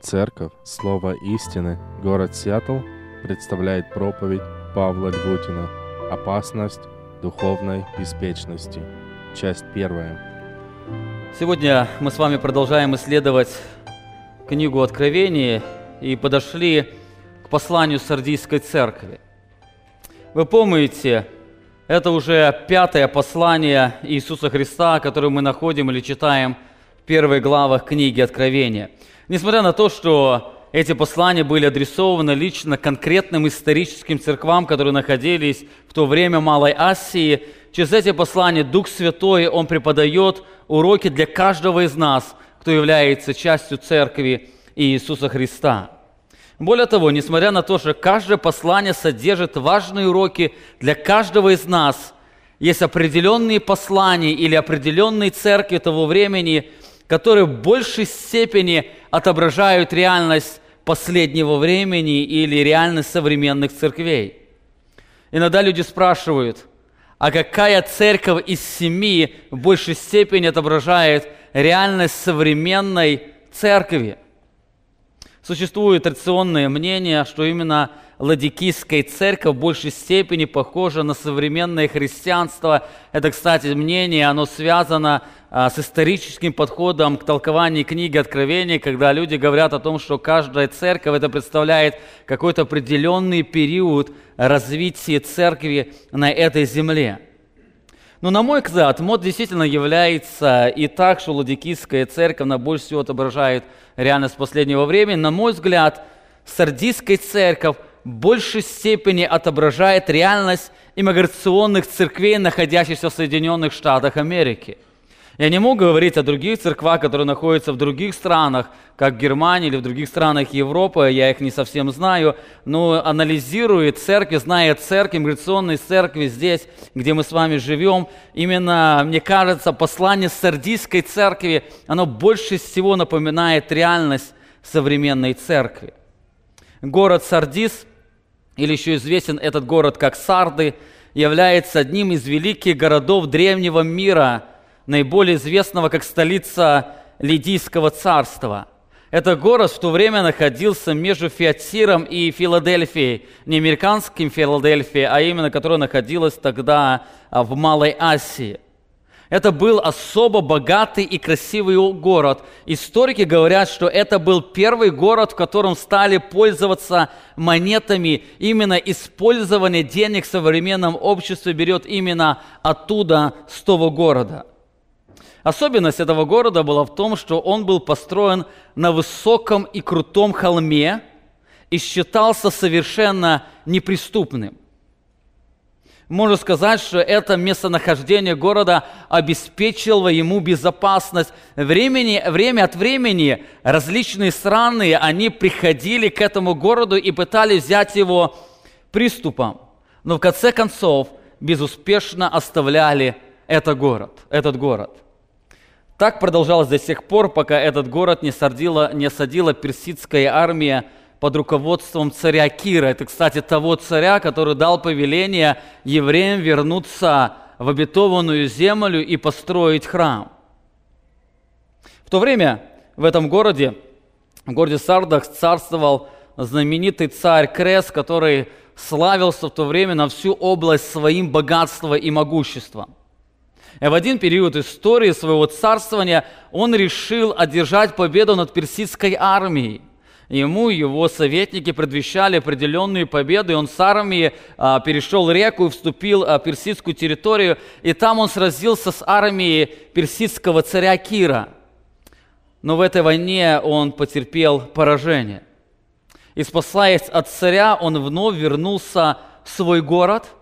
Церковь Слово истины, город Сиэтл представляет проповедь Павла Львутина «Опасность духовной беспечности». Часть первая. Сегодня мы с вами продолжаем исследовать книгу Откровения и подошли к посланию Сардийской церкви. Вы помните, это уже пятое послание Иисуса Христа, которое мы находим или читаем в первых главах книги Откровения. Несмотря на то, что эти послания были адресованы лично конкретным историческим церквам, которые находились в то время Малой Асии, через эти послания Дух Святой, Он преподает уроки для каждого из нас, кто является частью церкви Иисуса Христа. Более того, несмотря на то, что каждое послание содержит важные уроки для каждого из нас, есть определенные послания или определенные церкви того времени, которые в большей степени отображают реальность последнего времени или реальность современных церквей. Иногда люди спрашивают, а какая церковь из семи в большей степени отображает реальность современной церкви? Существует традиционное мнение, что именно Ладикийская церковь в большей степени похожа на современное христианство. Это, кстати, мнение, оно связано а, с историческим подходом к толкованию книги Откровения, когда люди говорят о том, что каждая церковь это представляет какой-то определенный период развития церкви на этой земле. Но на мой взгляд, мод действительно является и так, что Ладикийская церковь, на больше всего отображает реальность последнего времени. На мой взгляд, Сардийская церковь в большей степени отображает реальность иммиграционных церквей, находящихся в Соединенных Штатах Америки – я не могу говорить о других церквах, которые находятся в других странах, как Германия или в других странах Европы, я их не совсем знаю, но анализируя церкви, зная церкви, миграционные церкви здесь, где мы с вами живем, именно, мне кажется, послание Сардийской церкви, оно больше всего напоминает реальность современной церкви. Город Сардис, или еще известен этот город как Сарды, является одним из великих городов древнего мира – наиболее известного как столица Лидийского царства. Этот город в то время находился между Фиатиром и Филадельфией, не американским Филадельфией, а именно которая находилась тогда а, в Малой Асии. Это был особо богатый и красивый город. Историки говорят, что это был первый город, в котором стали пользоваться монетами. Именно использование денег в современном обществе берет именно оттуда, с того города – Особенность этого города была в том, что он был построен на высоком и крутом холме и считался совершенно неприступным. Можно сказать, что это местонахождение города обеспечило ему безопасность. Времени, время от времени различные страны, они приходили к этому городу и пытались взять его приступом. Но в конце концов безуспешно оставляли этот город, этот город – так продолжалось до сих пор, пока этот город не, садила, не садила персидская армия под руководством царя Кира. Это, кстати, того царя, который дал повеление евреям вернуться в обетованную землю и построить храм. В то время в этом городе, в городе Сардах, царствовал знаменитый царь Крес, который славился в то время на всю область своим богатством и могуществом. И в один период истории своего царствования он решил одержать победу над персидской армией. Ему его советники предвещали определенную победу, и он с армией а, перешел реку и вступил а, в персидскую территорию, и там он сразился с армией персидского царя Кира. Но в этой войне он потерпел поражение. И спасаясь от царя, он вновь вернулся в свой город –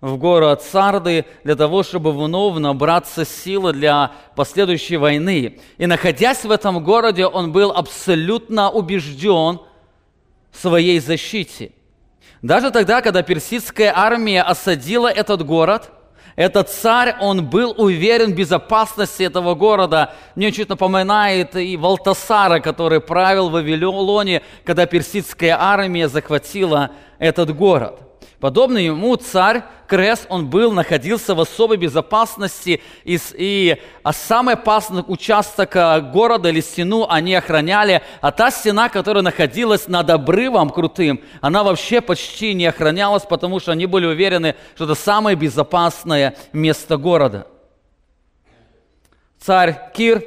в город Сарды для того, чтобы вновь набраться силы для последующей войны. И находясь в этом городе, он был абсолютно убежден в своей защите. Даже тогда, когда персидская армия осадила этот город, этот царь, он был уверен в безопасности этого города. Мне чуть напоминает и Валтасара, который правил в Вавилоне, когда персидская армия захватила этот город – Подобно ему царь Крес, он был, находился в особой безопасности, и, и а самый опасный участок а, города или стену они охраняли, а та стена, которая находилась над обрывом крутым, она вообще почти не охранялась, потому что они были уверены, что это самое безопасное место города. Царь Кир,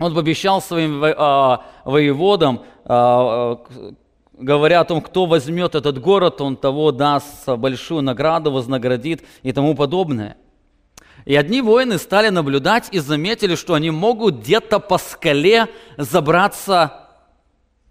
он пообещал своим а, воеводам, а, говоря о том, кто возьмет этот город, он того даст большую награду, вознаградит и тому подобное. И одни воины стали наблюдать и заметили, что они могут где-то по скале забраться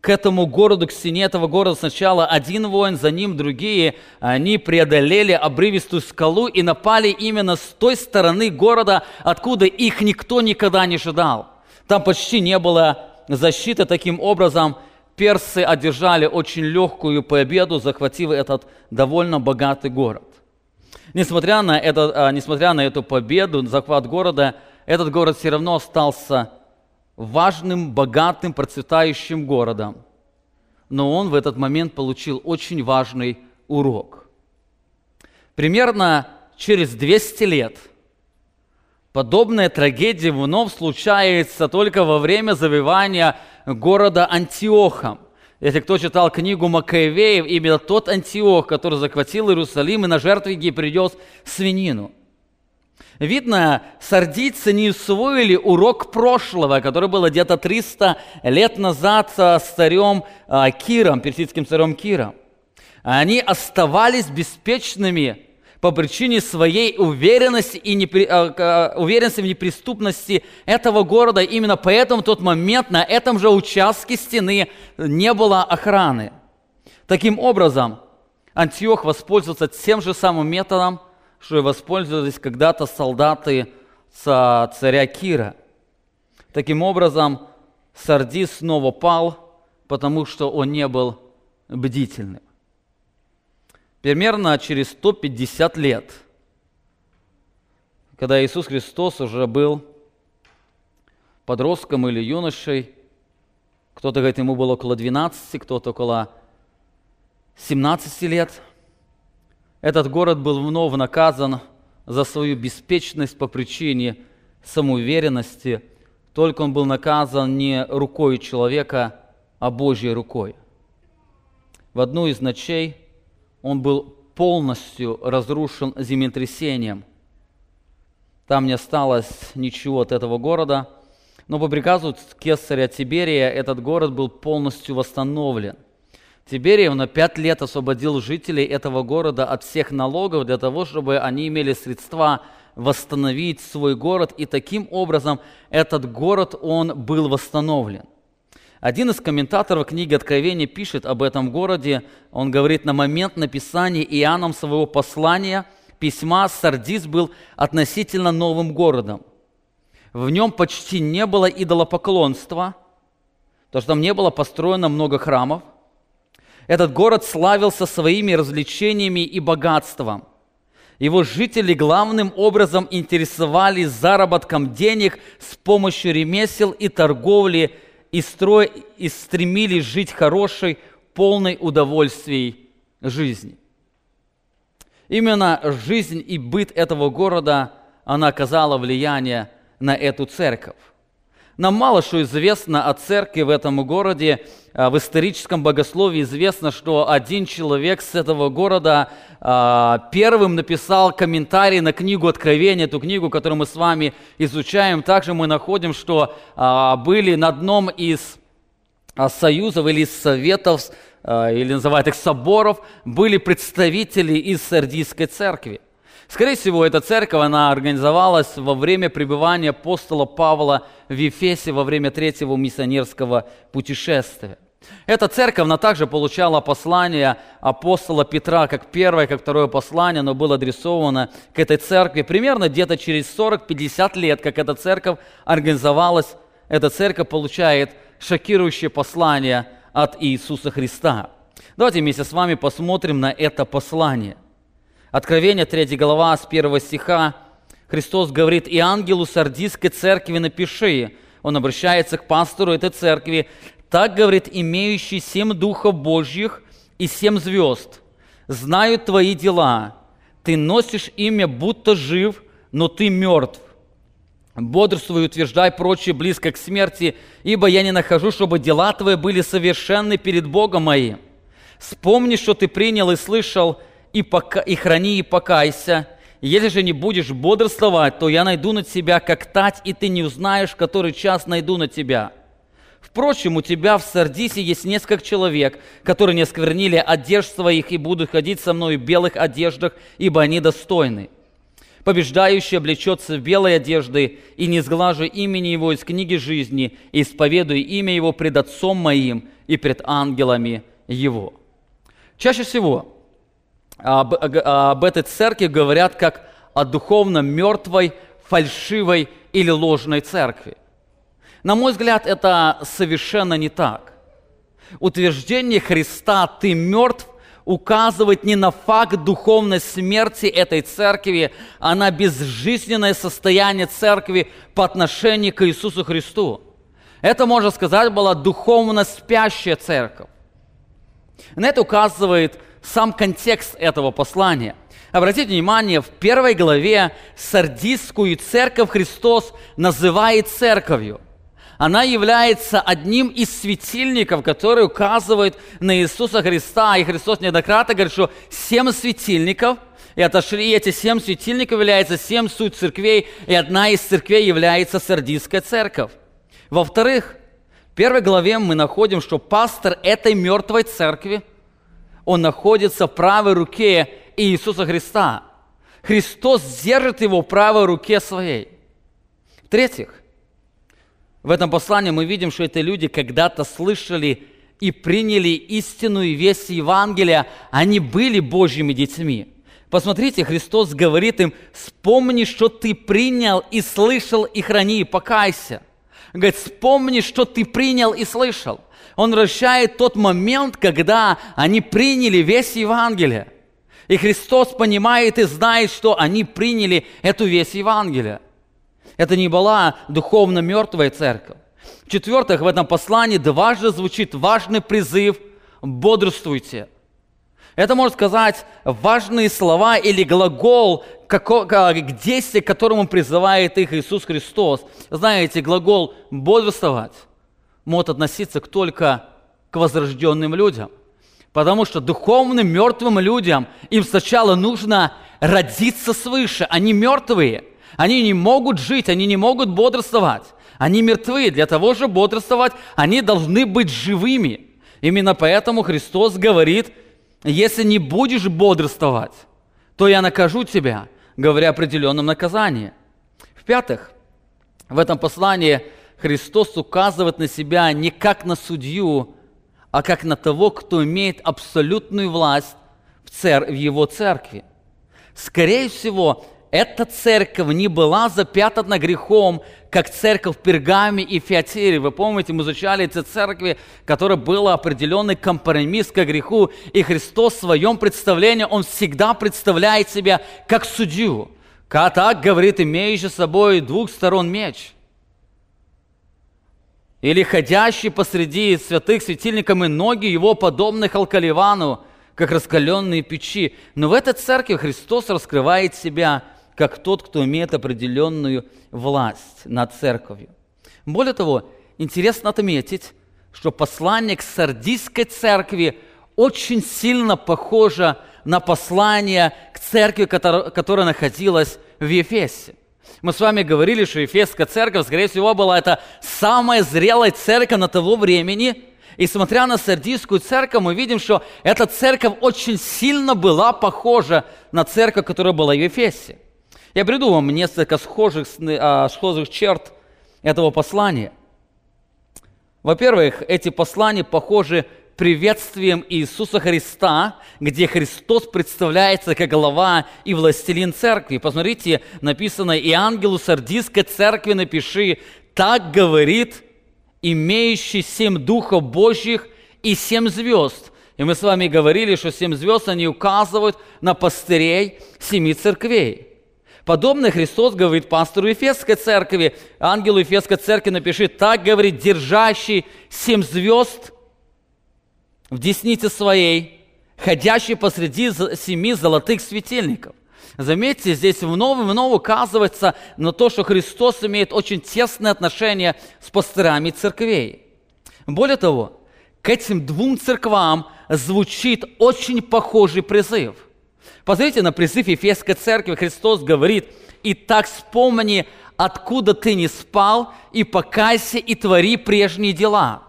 к этому городу, к стене этого города. Сначала один воин, за ним другие. Они преодолели обрывистую скалу и напали именно с той стороны города, откуда их никто никогда не ожидал. Там почти не было защиты. Таким образом, персы одержали очень легкую победу, захватив этот довольно богатый город. Несмотря на, это, а, несмотря на эту победу, захват города, этот город все равно остался важным, богатым, процветающим городом. Но он в этот момент получил очень важный урок. Примерно через 200 лет подобная трагедия вновь случается только во время завоевания города Антиохом. Если кто читал книгу Макаевеев, именно тот Антиох, который захватил Иерусалим и на жертве принес свинину. Видно, сардийцы не усвоили урок прошлого, который был где-то 300 лет назад с царем а, Киром, персидским царем Киром. Они оставались беспечными по причине своей уверенности, и непри... А, а, уверенности в неприступности этого города. Именно поэтому в тот момент на этом же участке стены не было охраны. Таким образом, Антиох воспользовался тем же самым методом, что и воспользовались когда-то солдаты царя Кира. Таким образом, Сардис снова пал, потому что он не был бдительным. Примерно через 150 лет, когда Иисус Христос уже был подростком или юношей, кто-то говорит, ему было около 12, кто-то около 17 лет – этот город был вновь наказан за свою беспечность по причине самоуверенности, только он был наказан не рукой человека, а Божьей рукой. В одну из ночей он был полностью разрушен землетрясением. Там не осталось ничего от этого города, но по приказу кесаря Тиберия этот город был полностью восстановлен. Тиберий на пять лет освободил жителей этого города от всех налогов для того, чтобы они имели средства восстановить свой город, и таким образом этот город, он был восстановлен. Один из комментаторов книги Откровения пишет об этом городе, он говорит, на момент написания Иоанном своего послания, письма, Сардис был относительно новым городом. В нем почти не было идолопоклонства, потому что там не было построено много храмов – этот город славился своими развлечениями и богатством. Его жители главным образом интересовались заработком денег с помощью ремесел и торговли и, строй, и стремились жить хорошей, полной удовольствий жизни. Именно жизнь и быт этого города, она оказала влияние на эту церковь. Нам мало что известно о церкви в этом городе. А, в историческом богословии известно, что один человек с этого города а, первым написал комментарий на книгу Откровения, эту книгу, которую мы с вами изучаем. Также мы находим, что а, были на одном из союзов или советов, или называют их соборов, были представители из Сардийской церкви. Скорее всего, эта церковь, она организовалась во время пребывания апостола Павла в Ефесе во время третьего миссионерского путешествия. Эта церковь, она также получала послание апостола Петра, как первое, как второе послание, но было адресовано к этой церкви. Примерно где-то через 40-50 лет, как эта церковь организовалась, эта церковь получает шокирующее послание от Иисуса Христа. Давайте вместе с вами посмотрим на это послание – Откровение 3 глава с 1 стиха. Христос говорит, «И ангелу Сардийской церкви напиши». Он обращается к пастору этой церкви. «Так, говорит, имеющий семь духов Божьих и семь звезд. знают твои дела. Ты носишь имя, будто жив, но ты мертв. Бодрствуй, утверждай прочее близко к смерти, ибо я не нахожу, чтобы дела твои были совершенны перед Богом моим. Вспомни, что ты принял и слышал, и, пока, и храни, и покайся. Если же не будешь бодрствовать, то я найду на тебя, как тать, и ты не узнаешь, который час найду на тебя. Впрочем, у тебя в Сардисе есть несколько человек, которые не осквернили одежд своих и будут ходить со мной в белых одеждах, ибо они достойны. Побеждающий облечется в белой одежды, и не сглажу имени его из книги жизни, и исповедую имя его пред Отцом моим и пред ангелами его». Чаще всего об, об этой церкви говорят как о духовно мертвой, фальшивой или ложной церкви. На мой взгляд, это совершенно не так. Утверждение Христа «ты мертв» указывает не на факт духовной смерти этой церкви, а на безжизненное состояние церкви по отношению к Иисусу Христу. Это, можно сказать, была духовно спящая церковь. На это указывает сам контекст этого послания. Обратите внимание, в первой главе сардистскую церковь Христос называет церковью – она является одним из светильников, который указывает на Иисуса Христа. И Христос неоднократно говорит, что семь светильников, и отошли эти семь светильников являются семь суть церквей, и одна из церквей является Сардийская церковь. Во-вторых, в первой главе мы находим, что пастор этой мертвой церкви, он находится в правой руке Иисуса Христа. Христос держит его в правой руке своей. В-третьих, в этом послании мы видим, что эти люди когда-то слышали и приняли истинную весть Евангелия, они были Божьими детьми. Посмотрите, Христос говорит им, вспомни, что ты принял и слышал, и храни, и покайся. Говорит, вспомни, что ты принял и слышал. Он вращает тот момент, когда они приняли весь Евангелие. И Христос понимает и знает, что они приняли эту весь Евангелие. Это не была духовно мертвая церковь. В-четвертых, в этом послании дважды звучит важный призыв «бодрствуйте». Это, можно сказать, важные слова или глагол к действию, к которому призывает их Иисус Христос. Знаете, глагол «бодрствовать» может относиться только к возрожденным людям. Потому что духовным мертвым людям им сначала нужно родиться свыше. Они мертвые – они не могут жить, они не могут бодрствовать. Они мертвы. Для того же бодрствовать они должны быть живыми. Именно поэтому Христос говорит, если не будешь бодрствовать, то я накажу тебя, говоря определенном наказании. В-пятых, в этом послании Христос указывает на себя не как на судью, а как на того, кто имеет абсолютную власть в, цер- в его церкви. Скорее всего, эта церковь не была запятана грехом, как церковь в Пергаме и Фиатире. Вы помните, мы изучали эти церкви, которые был определенный компромисс к греху, и Христос в своем представлении, Он всегда представляет себя как судью. Как так говорит, имеющий с собой двух сторон меч. Или ходящий посреди святых светильниками ноги его подобных алкаливану, как раскаленные печи. Но в этой церкви Христос раскрывает себя – как тот, кто имеет определенную власть над церковью. Более того, интересно отметить, что послание к сардийской церкви очень сильно похоже на послание к церкви, которая, находилась в Ефесе. Мы с вами говорили, что Ефесская церковь, скорее всего, была это самая зрелая церковь на того времени. И смотря на Сардийскую церковь, мы видим, что эта церковь очень сильно была похожа на церковь, которая была в Ефесе. Я приду вам несколько схожих, а, схожих черт этого послания. Во-первых, эти послания похожи приветствием Иисуса Христа, где Христос представляется как глава и властелин церкви. Посмотрите, написано, «И ангелу сардийской церкви напиши, так говорит имеющий семь духов Божьих и семь звезд». И мы с вами говорили, что семь звезд, они указывают на пастырей семи церквей. Подобно Христос говорит пастору Ефесской церкви, ангелу Ефесской церкви напиши, так говорит, держащий семь звезд в деснице своей, ходящий посреди семи золотых светильников. Заметьте, здесь вновь и вновь указывается на то, что Христос имеет очень тесное отношение с пастырами церквей. Более того, к этим двум церквам звучит очень похожий призыв. Посмотрите на призыв Ефесской церкви. Христос говорит, «И так вспомни, откуда ты не спал, и покайся, и твори прежние дела».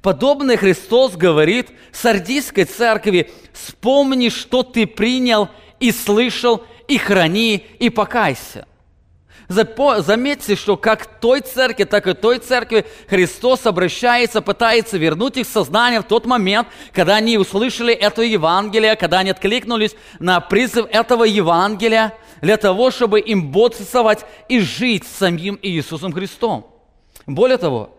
Подобное Христос говорит Сардийской церкви, вспомни, что ты принял и слышал, и храни, и покайся. Заметьте, что как той церкви, так и той церкви Христос обращается, пытается вернуть их сознание в тот момент, когда они услышали это Евангелие, когда они откликнулись на призыв этого Евангелия, для того, чтобы им бодрствовать и жить самим Иисусом Христом. Более того,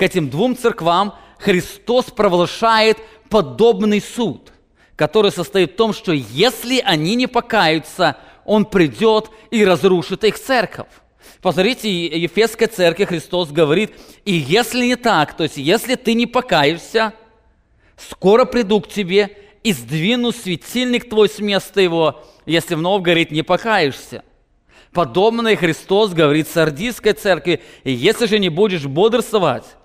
к этим двум церквам Христос провозглашает подобный суд, который состоит в том, что если они не покаются, Он придет и разрушит их церковь. Посмотрите, Ефесская церковь Христос говорит, и если не так, то есть если ты не покаешься, скоро приду к тебе и сдвину светильник твой с места его, если вновь говорит, не покаешься. Подобное Христос говорит Сардийской церкви, и если же не будешь бодрствовать,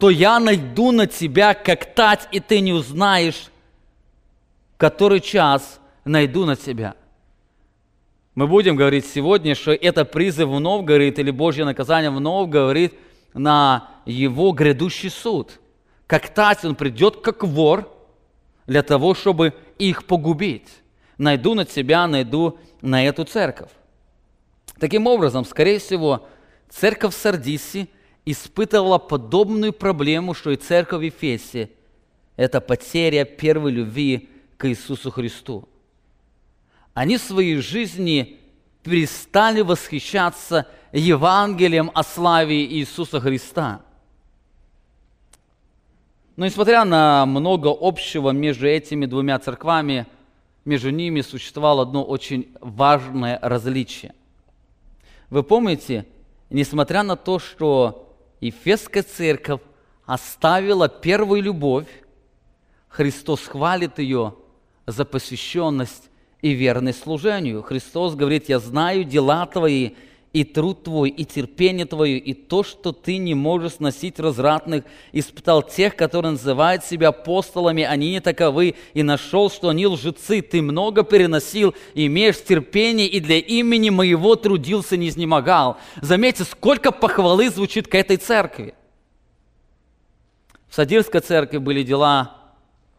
то я найду на тебя как тать, и ты не узнаешь, который час найду на тебя. Мы будем говорить сегодня, что это призыв вновь говорит, или Божье наказание вновь говорит на его грядущий суд. Как тать он придет, как вор, для того, чтобы их погубить. Найду на тебя, найду на эту церковь. Таким образом, скорее всего, церковь в Сардисе – испытывала подобную проблему, что и церковь в Ефесе. Это потеря первой любви к Иисусу Христу. Они в своей жизни перестали восхищаться Евангелием о славе Иисуса Христа. Но несмотря на много общего между этими двумя церквами, между ними существовало одно очень важное различие. Вы помните, несмотря на то, что Ефесская церковь оставила первую любовь, Христос хвалит ее за посвященность и верность служению. Христос говорит, я знаю дела твои, и труд твой, и терпение твое, и то, что ты не можешь сносить развратных, испытал тех, которые называют себя апостолами, они не таковы, и нашел, что они лжецы, ты много переносил, имеешь терпение, и для имени моего трудился, не изнемогал. Заметьте, сколько похвалы звучит к этой церкви. В Садирской церкви были дела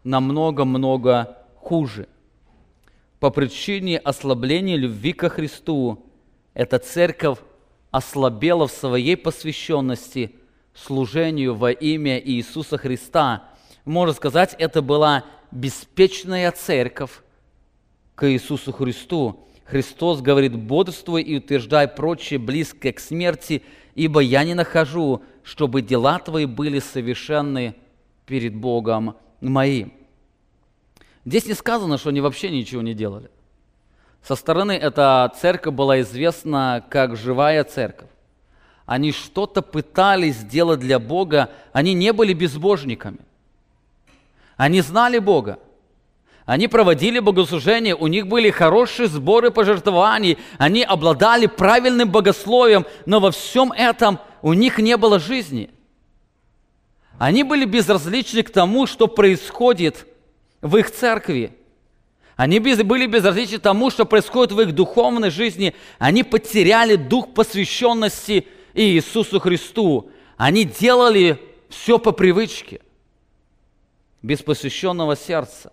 намного-много хуже. По причине ослабления любви ко Христу эта церковь ослабела в своей посвященности служению во имя Иисуса Христа. Можно сказать, это была беспечная церковь к Иисусу Христу. Христос говорит, бодрствуй и утверждай прочее близкое к смерти, ибо я не нахожу, чтобы дела твои были совершенны перед Богом моим. Здесь не сказано, что они вообще ничего не делали. Со стороны эта церковь была известна как живая церковь. Они что-то пытались сделать для Бога, они не были безбожниками. Они знали Бога. Они проводили богослужение, у них были хорошие сборы пожертвований, они обладали правильным богословием, но во всем этом у них не было жизни. Они были безразличны к тому, что происходит в их церкви – они были безразличны тому, что происходит в их духовной жизни. Они потеряли дух посвященности Иисусу Христу. Они делали все по привычке, без посвященного сердца.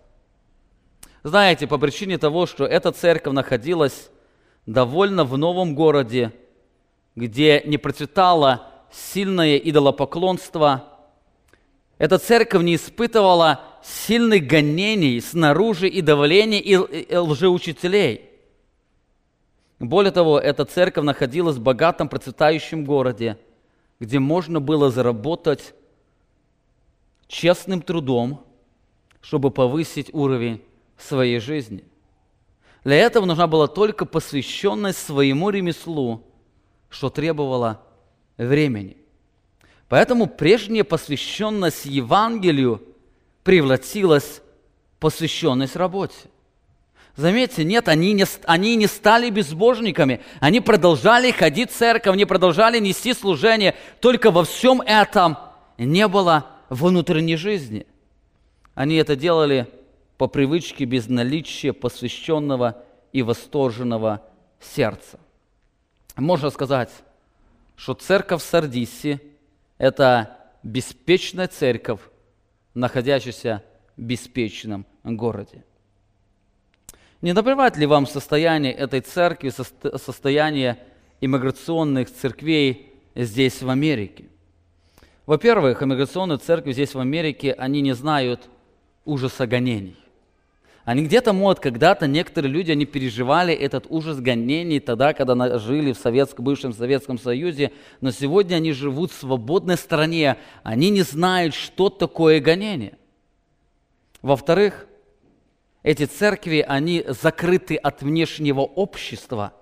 Знаете, по причине того, что эта церковь находилась довольно в новом городе, где не процветало сильное идолопоклонство, эта церковь не испытывала сильных гонений снаружи и давления и, и лжеучителей. Более того, эта церковь находилась в богатом процветающем городе, где можно было заработать честным трудом, чтобы повысить уровень своей жизни. Для этого нужна была только посвященность своему ремеслу, что требовало времени. Поэтому прежняя посвященность Евангелию превратилась посвященность работе. Заметьте, нет, они не, они не стали безбожниками. Они продолжали ходить в церковь, они продолжали нести служение. Только во всем этом не было внутренней жизни. Они это делали по привычке без наличия посвященного и восторженного сердца. Можно сказать, что церковь в Сардисе – это беспечная церковь, находящаяся в беспечном городе. Не напоминает ли вам состояние этой церкви, состояние иммиграционных церквей здесь, в Америке? Во-первых, иммиграционные церкви здесь, в Америке, они не знают ужаса гонений. Они где-то, может, когда-то некоторые люди, они переживали этот ужас гонений тогда, когда жили в Советском, бывшем Советском Союзе, но сегодня они живут в свободной стране, они не знают, что такое гонение. Во-вторых, эти церкви, они закрыты от внешнего общества.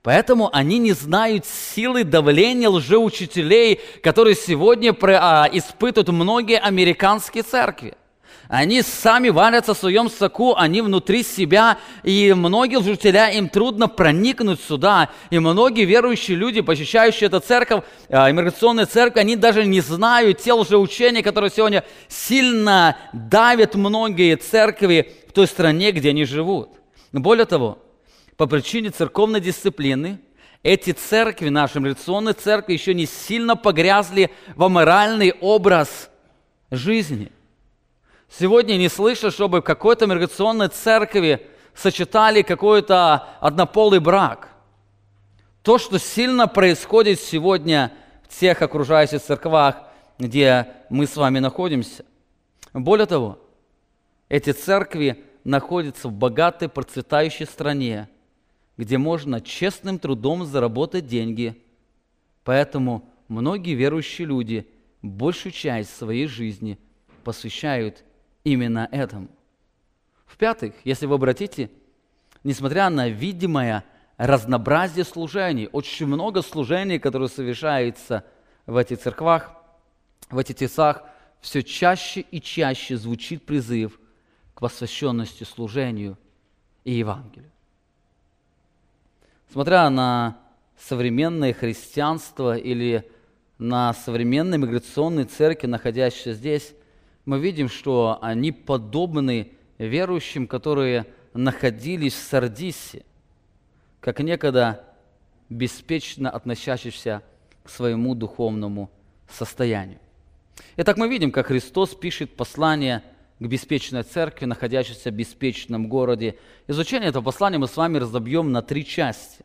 Поэтому они не знают силы давления лжеучителей, которые сегодня а, испытывают многие американские церкви. Они сами варятся в своем соку, они внутри себя, и многие учителя, им трудно проникнуть сюда. И многие верующие люди, посещающие эту церковь, а, иммиграционную церковь, они даже не знают те лжеучения, которые сегодня сильно давят многие церкви в той стране, где они живут. Более того, по причине церковной дисциплины, эти церкви, наши иммиграционные церкви, еще не сильно погрязли в аморальный образ жизни. Сегодня не слышу, чтобы в какой-то миграционной церкви сочетали какой-то однополый брак. То, что сильно происходит сегодня в тех окружающих церквах, где мы с вами находимся. Более того, эти церкви находятся в богатой, процветающей стране, где можно честным трудом заработать деньги. Поэтому многие верующие люди большую часть своей жизни посвящают именно этому. В-пятых, если вы обратите, несмотря на видимое разнообразие служений, очень много служений, которые совершаются в этих церквах, в этих тесах, все чаще и чаще звучит призыв к посвященности служению и Евангелию. Смотря на современное христианство или на современные миграционные церкви, находящиеся здесь, мы видим, что они подобны верующим, которые находились в Сардисе, как некогда беспечно относящихся к своему духовному состоянию. Итак, мы видим, как Христос пишет послание к беспечной церкви, находящейся в беспечном городе. Изучение этого послания мы с вами разобьем на три части.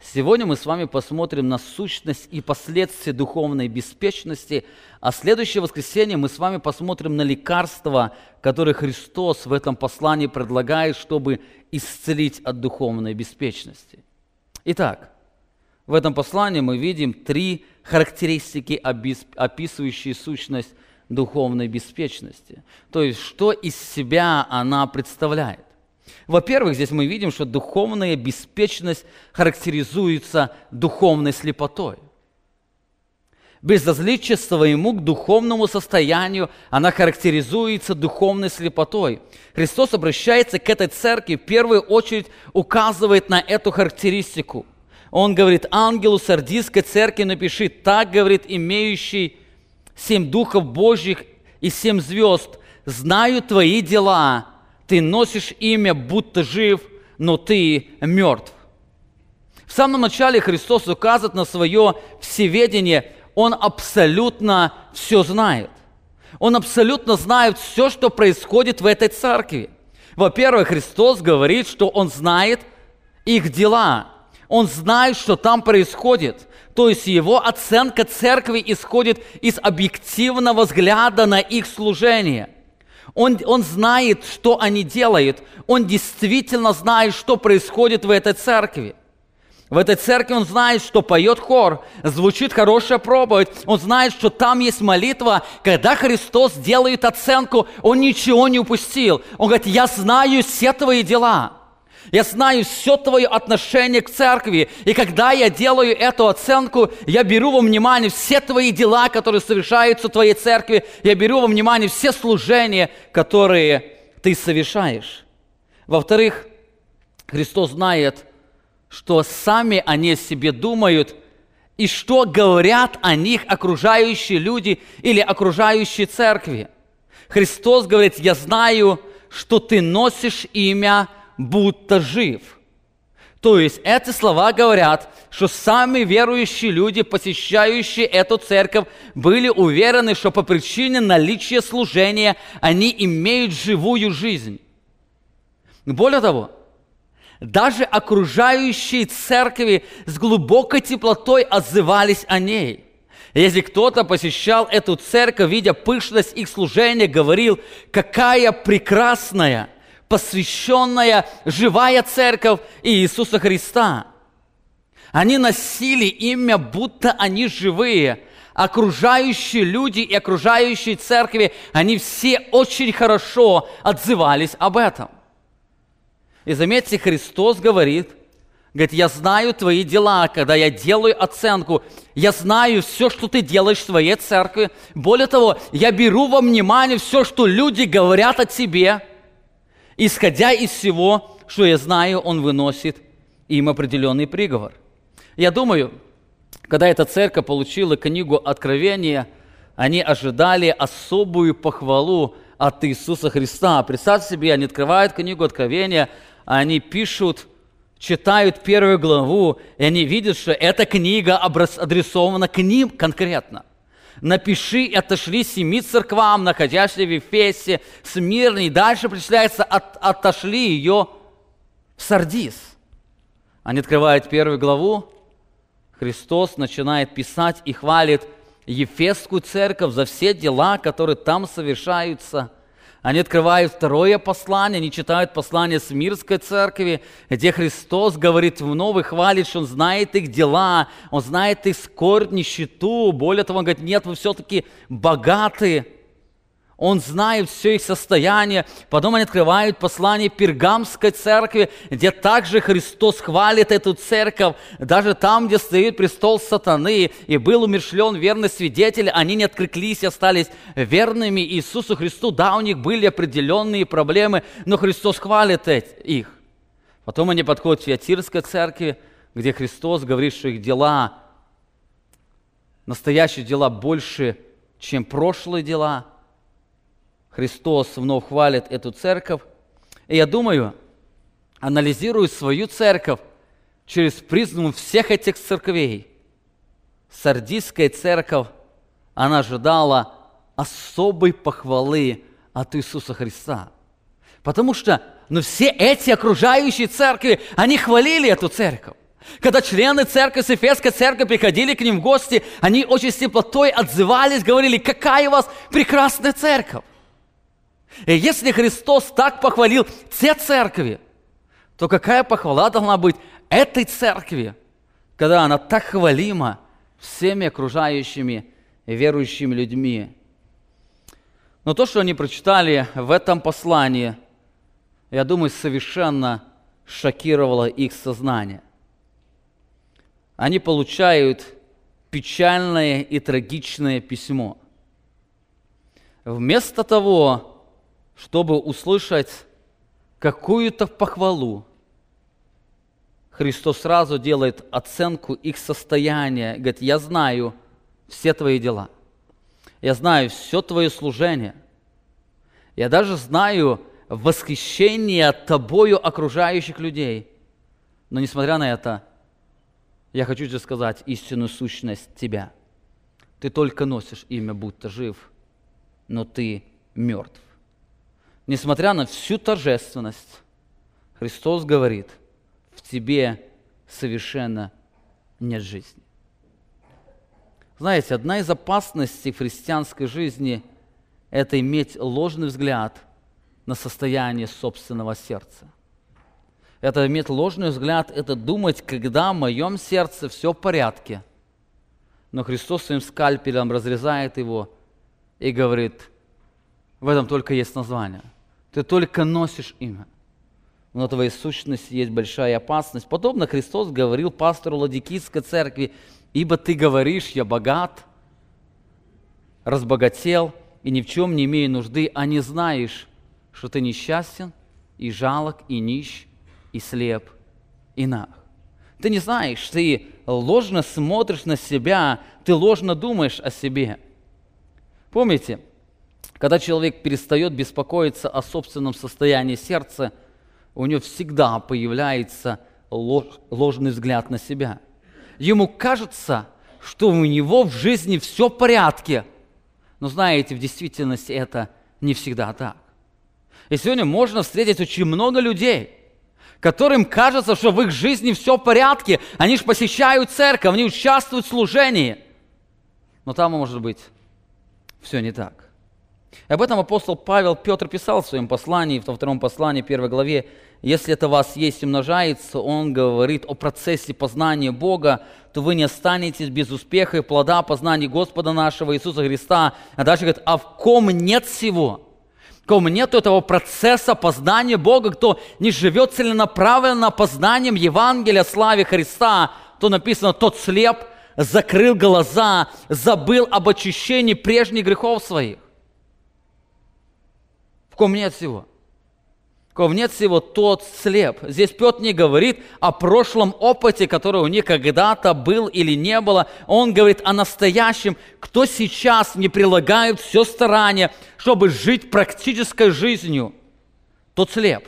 Сегодня мы с вами посмотрим на сущность и последствия духовной беспечности, а следующее воскресенье мы с вами посмотрим на лекарства, которые Христос в этом послании предлагает, чтобы исцелить от духовной беспечности. Итак, в этом послании мы видим три характеристики, описывающие сущность духовной беспечности. То есть, что из себя она представляет. Во-первых, здесь мы видим, что духовная беспечность характеризуется духовной слепотой. Безразличие своему к духовному состоянию, она характеризуется духовной слепотой. Христос обращается к этой церкви, в первую очередь указывает на эту характеристику. Он говорит ангелу сардийской церкви, напиши, так говорит имеющий семь духов Божьих и семь звезд, знаю твои дела, ты носишь имя, будто жив, но ты мертв. В самом начале Христос указывает на свое всеведение. Он абсолютно все знает. Он абсолютно знает все, что происходит в этой церкви. Во-первых, Христос говорит, что Он знает их дела. Он знает, что там происходит. То есть его оценка церкви исходит из объективного взгляда на их служение – он, он знает, что они делают. Он действительно знает, что происходит в этой церкви. В этой церкви он знает, что поет хор, звучит хорошая проповедь. Он знает, что там есть молитва. Когда Христос делает оценку, он ничего не упустил. Он говорит, я знаю все твои дела. Я знаю все твое отношение к церкви. И когда я делаю эту оценку, я беру во внимание все твои дела, которые совершаются в твоей церкви. Я беру во внимание все служения, которые ты совершаешь. Во-вторых, Христос знает, что сами они о себе думают и что говорят о них окружающие люди или окружающие церкви. Христос говорит, я знаю, что ты носишь имя, будто жив. То есть эти слова говорят, что сами верующие люди, посещающие эту церковь, были уверены, что по причине наличия служения они имеют живую жизнь. Более того, даже окружающие церкви с глубокой теплотой отзывались о ней. Если кто-то посещал эту церковь, видя пышность их служения, говорил, какая прекрасная, посвященная, живая церковь Иисуса Христа. Они носили имя, будто они живые. Окружающие люди и окружающие церкви, они все очень хорошо отзывались об этом. И заметьте, Христос говорит, говорит, я знаю твои дела, когда я делаю оценку, я знаю все, что ты делаешь в своей церкви. Более того, я беру во внимание все, что люди говорят о тебе. Исходя из всего, что я знаю, он выносит им определенный приговор. Я думаю, когда эта церковь получила книгу Откровения, они ожидали особую похвалу от Иисуса Христа. Представьте себе, они открывают книгу Откровения, они пишут, читают первую главу, и они видят, что эта книга адресована к ним конкретно. Напиши отошли семи церквам, находящимся в Ефесе, Смирне, дальше причисляется, от, отошли ее в Сардис. Они открывают первую главу, Христос начинает писать и хвалит Ефесскую церковь за все дела, которые там совершаются – они открывают второе послание, они читают послание с мирской церкви, где Христос говорит вновь и хвалит, что Он знает их дела, Он знает их скорбь, нищету. Более того, Он говорит, нет, вы все-таки богаты. Он знает все их состояние. Потом они открывают послание Пергамской церкви, где также Христос хвалит эту церковь. Даже там, где стоит престол сатаны, и был умершлен верный свидетель, они не откликлись и остались верными Иисусу Христу. Да, у них были определенные проблемы, но Христос хвалит их. Потом они подходят к Фиатирской церкви, где Христос говорит, что их дела, настоящие дела больше, чем прошлые дела – Христос вновь хвалит эту церковь. И я думаю, анализируя свою церковь через призму всех этих церквей, Сардийская церковь, она ожидала особой похвалы от Иисуса Христа. Потому что ну, все эти окружающие церкви, они хвалили эту церковь. Когда члены церкви, с церкви приходили к ним в гости, они очень с теплотой отзывались, говорили, какая у вас прекрасная церковь. И если Христос так похвалил те церкви, то какая похвала должна быть этой церкви, когда она так хвалима всеми окружающими верующими людьми. Но то, что они прочитали в этом послании, я думаю, совершенно шокировало их сознание. Они получают печальное и трагичное письмо. Вместо того, чтобы услышать какую-то похвалу, Христос сразу делает оценку их состояния. Говорит, я знаю все твои дела. Я знаю все твое служение. Я даже знаю восхищение тобою окружающих людей. Но несмотря на это, я хочу тебе сказать истинную сущность тебя. Ты только носишь имя, будто жив, но ты мертв несмотря на всю торжественность, Христос говорит, в тебе совершенно нет жизни. Знаете, одна из опасностей христианской жизни – это иметь ложный взгляд на состояние собственного сердца. Это иметь ложный взгляд, это думать, когда в моем сердце все в порядке. Но Христос своим скальпелем разрезает его и говорит, в этом только есть название – ты только носишь имя. Но твоей сущности есть большая опасность. Подобно Христос говорил пастору Ладикийской церкви, «Ибо ты говоришь, я богат, разбогател и ни в чем не имею нужды, а не знаешь, что ты несчастен, и жалок, и нищ, и слеп, и наг. Ты не знаешь, ты ложно смотришь на себя, ты ложно думаешь о себе. Помните, когда человек перестает беспокоиться о собственном состоянии сердца, у него всегда появляется лож, ложный взгляд на себя. Ему кажется, что у него в жизни все в порядке. Но знаете, в действительности это не всегда так. И сегодня можно встретить очень много людей, которым кажется, что в их жизни все в порядке. Они же посещают церковь, они участвуют в служении. Но там может быть все не так. И об этом апостол Павел Петр писал в своем послании, во втором послании, первой главе. Если это вас есть и умножается, он говорит о процессе познания Бога, то вы не останетесь без успеха и плода познания Господа нашего Иисуса Христа. А дальше говорит, а в ком нет всего? Ком нет этого процесса познания Бога, кто не живет целенаправленно познанием Евангелия, славе Христа, то написано, тот слеп, закрыл глаза, забыл об очищении прежних грехов своих в ком нет всего. В ком нет всего, тот слеп. Здесь Петр не говорит о прошлом опыте, который у них когда-то был или не было. Он говорит о настоящем, кто сейчас не прилагает все старание, чтобы жить практической жизнью. Тот слеп.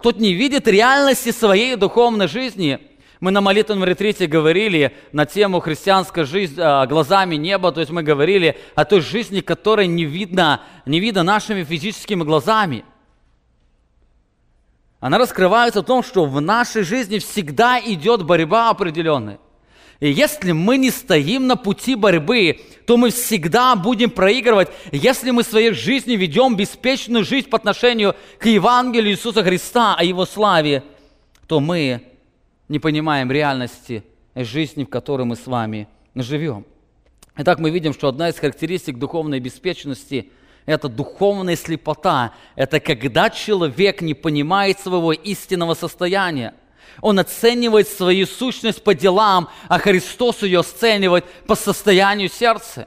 Тот не видит реальности своей духовной жизни – мы на молитвенном ретрите говорили на тему христианской жизни а, глазами неба, то есть мы говорили о той жизни, которая не видно, не видно нашими физическими глазами. Она раскрывается в том, что в нашей жизни всегда идет борьба определенная. И если мы не стоим на пути борьбы, то мы всегда будем проигрывать. Если мы в своей жизни ведем беспечную жизнь по отношению к Евангелию Иисуса Христа, о Его славе, то мы не понимаем реальности жизни, в которой мы с вами живем. Итак, мы видим, что одна из характеристик духовной беспечности – это духовная слепота. Это когда человек не понимает своего истинного состояния. Он оценивает свою сущность по делам, а Христос ее оценивает по состоянию сердца.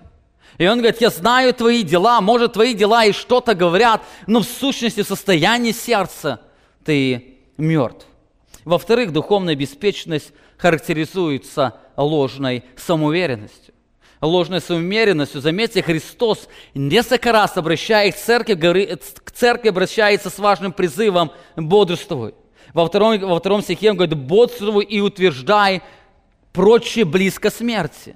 И он говорит, я знаю твои дела, может, твои дела и что-то говорят, но в сущности, в состоянии сердца ты мертв. Во-вторых, духовная беспечность характеризуется ложной самоуверенностью. Ложной самоуверенностью, заметьте, Христос несколько раз обращает к церкви, говорит, к церкви обращается с важным призывом «бодрствуй». Во втором, во втором стихе он говорит «бодрствуй и утверждай прочее близко смерти».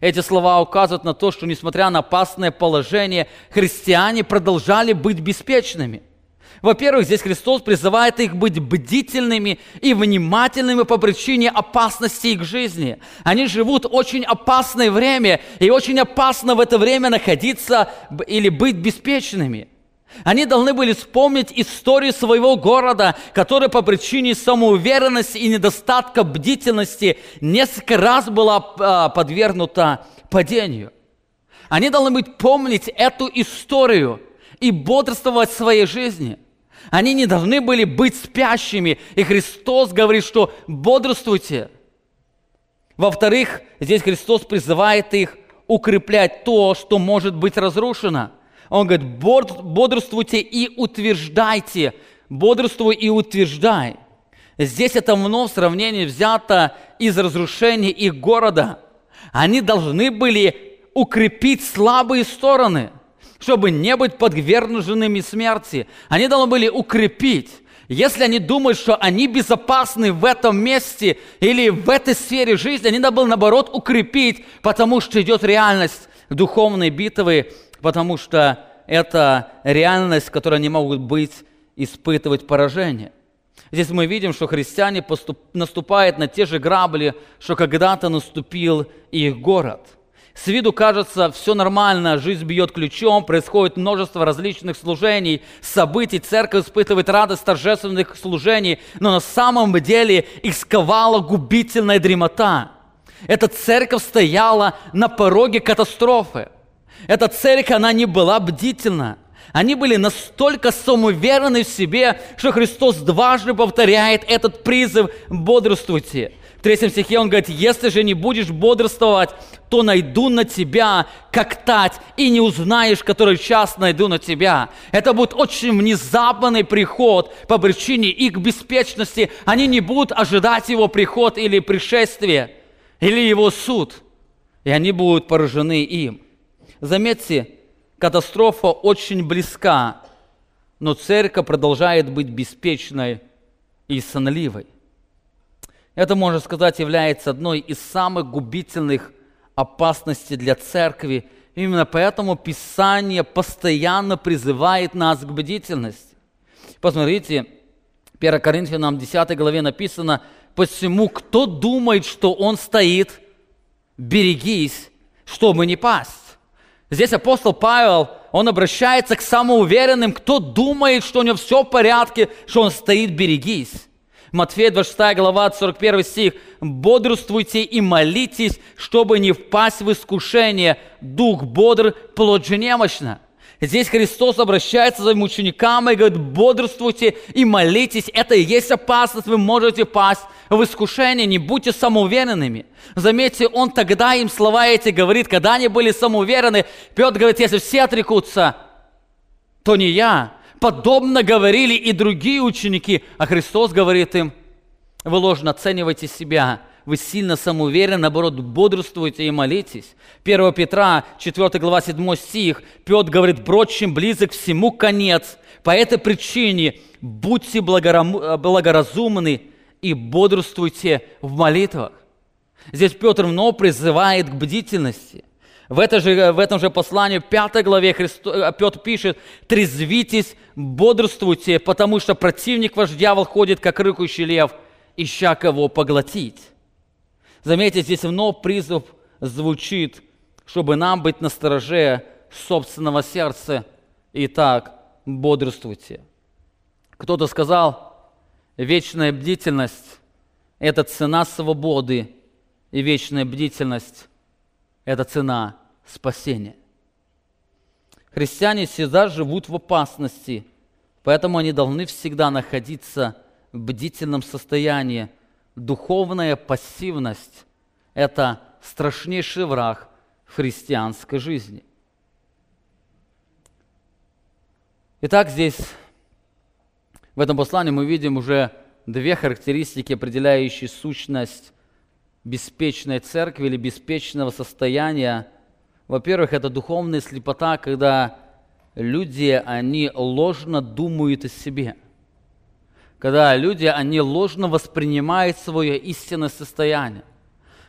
Эти слова указывают на то, что, несмотря на опасное положение, христиане продолжали быть беспечными. Во-первых, здесь Христос призывает их быть бдительными и внимательными по причине опасности их жизни. Они живут очень опасное время, и очень опасно в это время находиться или быть беспечными. Они должны были вспомнить историю своего города, которая по причине самоуверенности и недостатка бдительности несколько раз была а, подвергнута падению. Они должны быть помнить эту историю и бодрствовать в своей жизни – они не должны были быть спящими. И Христос говорит, что бодрствуйте. Во-вторых, здесь Христос призывает их укреплять то, что может быть разрушено. Он говорит, бодрствуйте и утверждайте. Бодрствуй и утверждай. Здесь это вновь сравнение взято из разрушения их города. Они должны были укрепить слабые стороны – чтобы не быть подверженными смерти. Они должны были укрепить. Если они думают, что они безопасны в этом месте или в этой сфере жизни, они должны были, наоборот, укрепить, потому что идет реальность духовной битвы, потому что это реальность, в которой они могут быть, испытывать поражение. Здесь мы видим, что христиане поступ, наступают на те же грабли, что когда-то наступил их город – с виду кажется, все нормально, жизнь бьет ключом, происходит множество различных служений, событий, церковь испытывает радость торжественных служений, но на самом деле их сковала губительная дремота. Эта церковь стояла на пороге катастрофы. Эта церковь, она не была бдительна. Они были настолько самоуверены в себе, что Христос дважды повторяет этот призыв «бодрствуйте». В третьем стихе он говорит, если же не будешь бодрствовать, то найду на тебя, как тать, и не узнаешь, который час найду на тебя. Это будет очень внезапный приход по причине их беспечности. Они не будут ожидать его приход или пришествие, или его суд. И они будут поражены им. Заметьте, катастрофа очень близка, но церковь продолжает быть беспечной и сонливой. Это, можно сказать, является одной из самых губительных опасностей для церкви. Именно поэтому Писание постоянно призывает нас к бдительности. Посмотрите, 1 Коринфянам 10 главе написано, «Посему, кто думает, что он стоит, берегись, чтобы не пасть». Здесь апостол Павел, он обращается к самоуверенным, кто думает, что у него все в порядке, что он стоит, берегись. Матфея 26 глава, 41 стих. «Бодрствуйте и молитесь, чтобы не впасть в искушение. Дух бодр, плоть же немощна». Здесь Христос обращается своим ученикам и говорит, бодрствуйте и молитесь. Это и есть опасность, вы можете пасть в искушение, не будьте самоуверенными. Заметьте, он тогда им слова эти говорит, когда они были самоуверены. Петр говорит, если все отрекутся, то не я, Подобно говорили и другие ученики, а Христос говорит им, вы ложно оцениваете себя, вы сильно самоуверены, наоборот, бодрствуете и молитесь. 1 Петра, 4 глава, 7 стих, Петр говорит, впрочем, близок всему конец. По этой причине будьте благоразумны и бодрствуйте в молитвах. Здесь Петр вновь призывает к бдительности. В, это же, в этом же послании, в 5 главе Христо, э, Петр пишет, «Трезвитесь, бодрствуйте, потому что противник ваш дьявол ходит, как рыкающий лев, ища кого поглотить». Заметьте, здесь вновь призыв звучит, чтобы нам быть на стороже собственного сердца. Итак, бодрствуйте. Кто-то сказал, вечная бдительность – это цена свободы, и вечная бдительность – это цена спасения. Христиане всегда живут в опасности, поэтому они должны всегда находиться в бдительном состоянии. Духовная пассивность – это страшнейший враг христианской жизни. Итак, здесь, в этом послании мы видим уже две характеристики, определяющие сущность беспечной церкви или беспечного состояния – во-первых, это духовная слепота, когда люди, они ложно думают о себе. Когда люди, они ложно воспринимают свое истинное состояние.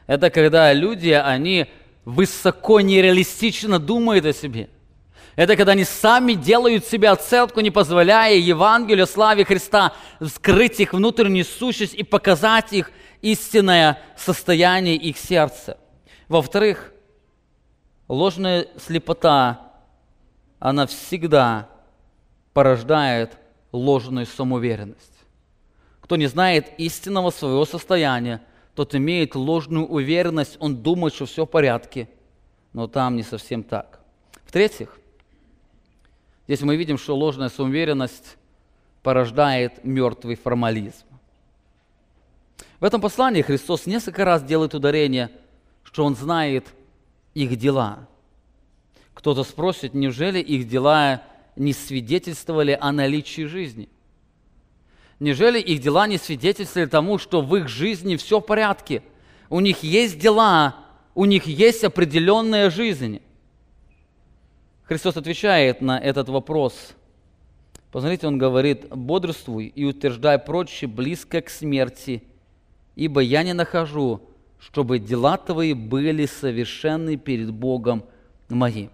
Это когда люди, они высоко нереалистично думают о себе. Это когда они сами делают себе оценку, не позволяя Евангелию, славе Христа, скрыть их внутреннюю сущность и показать их истинное состояние их сердца. Во-вторых, Ложная слепота, она всегда порождает ложную самоуверенность. Кто не знает истинного своего состояния, тот имеет ложную уверенность, он думает, что все в порядке, но там не совсем так. В-третьих, здесь мы видим, что ложная самоуверенность порождает мертвый формализм. В этом послании Христос несколько раз делает ударение, что Он знает их дела. Кто-то спросит, неужели их дела не свидетельствовали о наличии жизни? Неужели их дела не свидетельствовали тому, что в их жизни все в порядке? У них есть дела, у них есть определенная жизнь. Христос отвечает на этот вопрос. Посмотрите, он говорит, бодрствуй и утверждай прочее близко к смерти, ибо я не нахожу чтобы дела твои были совершенны перед Богом моим.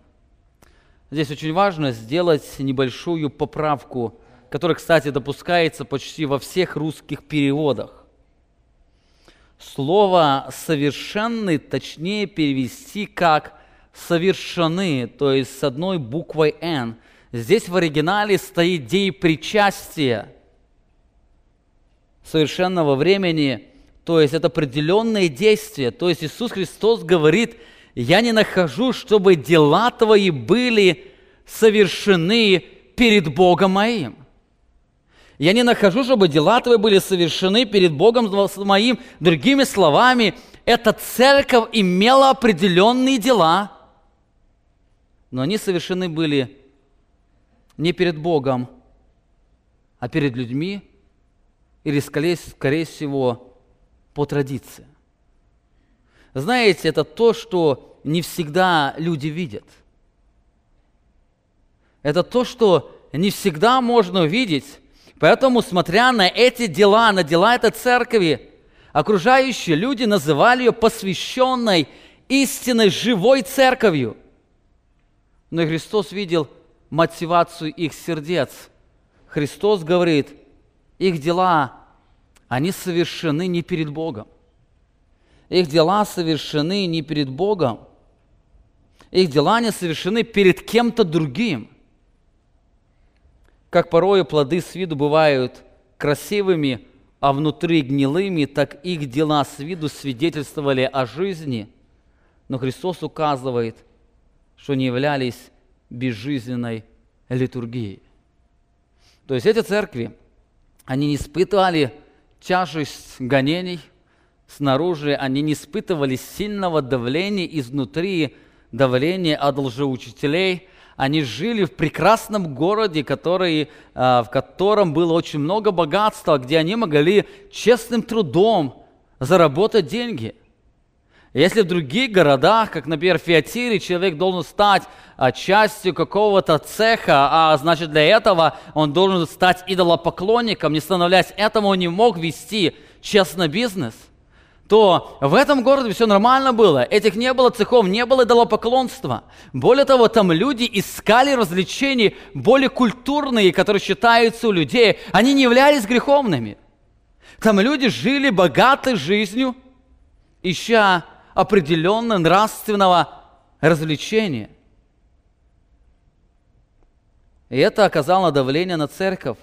Здесь очень важно сделать небольшую поправку, которая, кстати, допускается почти во всех русских переводах. Слово «совершенный» точнее перевести как «совершены», то есть с одной буквой «н». Здесь в оригинале стоит дей причастия совершенного времени – то есть это определенное действие. То есть Иисус Христос говорит, я не нахожу, чтобы дела твои были совершены перед Богом моим. Я не нахожу, чтобы дела твои были совершены перед Богом моим. Другими словами, эта церковь имела определенные дела, но они совершены были не перед Богом, а перед людьми, или, скорее, скорее всего, по традиции. Знаете, это то, что не всегда люди видят. Это то, что не всегда можно увидеть. Поэтому, смотря на эти дела, на дела этой церкви, окружающие люди называли ее посвященной истинной живой церковью. Но Христос видел мотивацию их сердец. Христос говорит, их дела, они совершены не перед Богом. Их дела совершены не перед Богом. Их дела не совершены перед кем-то другим – как порою плоды с виду бывают красивыми, а внутри гнилыми, так их дела с виду свидетельствовали о жизни, но Христос указывает, что не являлись безжизненной литургией. То есть эти церкви, они не испытывали тяжесть гонений снаружи, они не испытывали сильного давления изнутри, давления от лжеучителей – они жили в прекрасном городе, который, а, в котором было очень много богатства, где они могли честным трудом заработать деньги. Если в других городах, как, например, в Фиатире, человек должен стать а, частью какого-то цеха, а значит для этого он должен стать идолопоклонником, не становляясь этому, он не мог вести честный бизнес – то в этом городе все нормально было. Этих не было цехов, не было идолопоклонства. Более того, там люди искали развлечений более культурные, которые считаются у людей. Они не являлись греховными. Там люди жили богатой жизнью, ища определенного нравственного развлечения. И это оказало давление на церковь.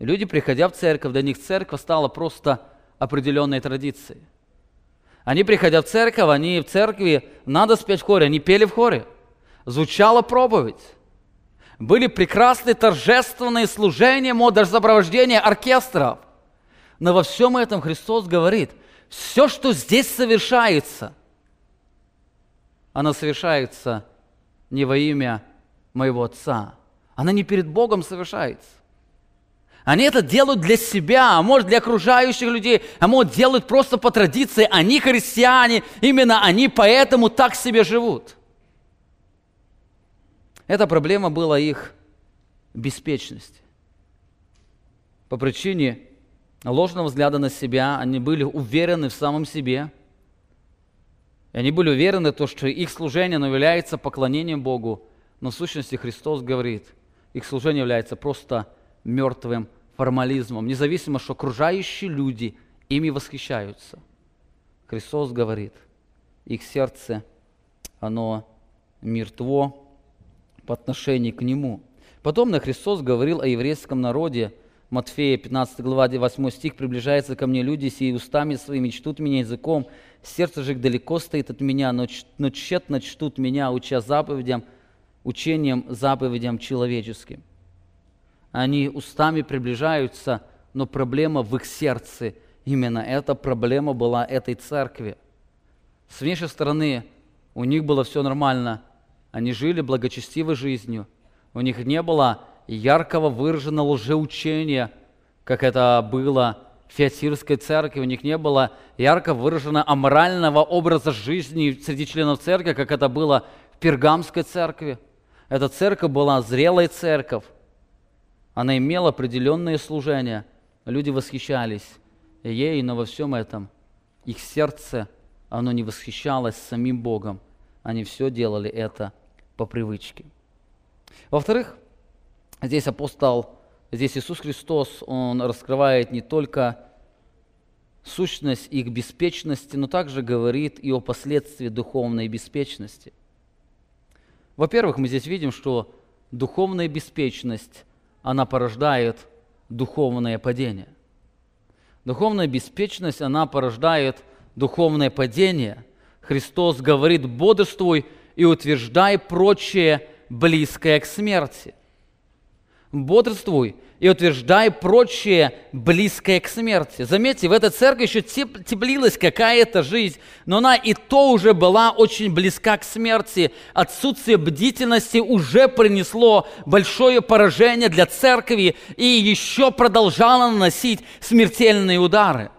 Люди, приходя в церковь, для них церковь стала просто определенной традиции. Они, приходя в церковь, они в церкви, надо спеть в хоре, они пели в хоре. Звучала проповедь. Были прекрасные торжественные служения, даже сопровождение оркестров. Но во всем этом Христос говорит, все, что здесь совершается, оно совершается не во имя моего Отца. Оно не перед Богом совершается. Они это делают для себя, а может для окружающих людей, а может делают просто по традиции. Они христиане, именно они поэтому так себе живут. Эта проблема была их беспечности. По причине ложного взгляда на себя они были уверены в самом себе. И они были уверены, в том, что их служение оно является поклонением Богу. Но в сущности Христос говорит, их служение является просто мертвым формализмом, независимо, что окружающие люди ими восхищаются. Христос говорит, их сердце, оно мертво по отношению к Нему. Потом на Христос говорил о еврейском народе, Матфея 15 глава 8 стих, «Приближаются ко мне люди, сии устами своими чтут меня языком, сердце же их далеко стоит от меня, но, но тщетно чтут меня, уча заповедям, учением заповедям человеческим» они устами приближаются, но проблема в их сердце. Именно эта проблема была этой церкви. С внешней стороны у них было все нормально. Они жили благочестивой жизнью. У них не было яркого выраженного лжеучения, как это было в Феатирской церкви. У них не было ярко выраженного аморального образа жизни среди членов церкви, как это было в Пергамской церкви. Эта церковь была зрелой церковь. Она имела определенное служение. Люди восхищались ей, но во всем этом их сердце, оно не восхищалось самим Богом. Они все делали это по привычке. Во-вторых, здесь апостол, здесь Иисус Христос, Он раскрывает не только сущность их беспечности, но также говорит и о последствии духовной беспечности. Во-первых, мы здесь видим, что духовная беспечность она порождает духовное падение. Духовная беспечность, она порождает духовное падение. Христос говорит, бодрствуй и утверждай прочее, близкое к смерти. Бодрствуй и утверждай прочее, близкое к смерти. Заметьте, в этой церкви еще теплилась какая-то жизнь, но она и то уже была очень близка к смерти. Отсутствие бдительности уже принесло большое поражение для церкви и еще продолжало наносить смертельные удары.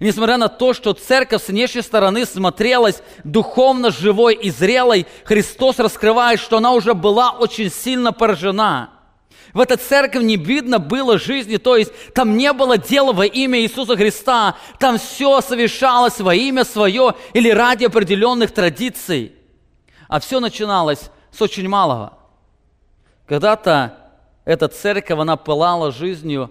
несмотря на то, что церковь с внешней стороны смотрелась духовно живой и зрелой, Христос раскрывает, что она уже была очень сильно поражена – в этой церкви не видно было жизни, то есть там не было дела во имя Иисуса Христа, там все совершалось во имя свое или ради определенных традиций. А все начиналось с очень малого. Когда-то эта церковь, она пылала жизнью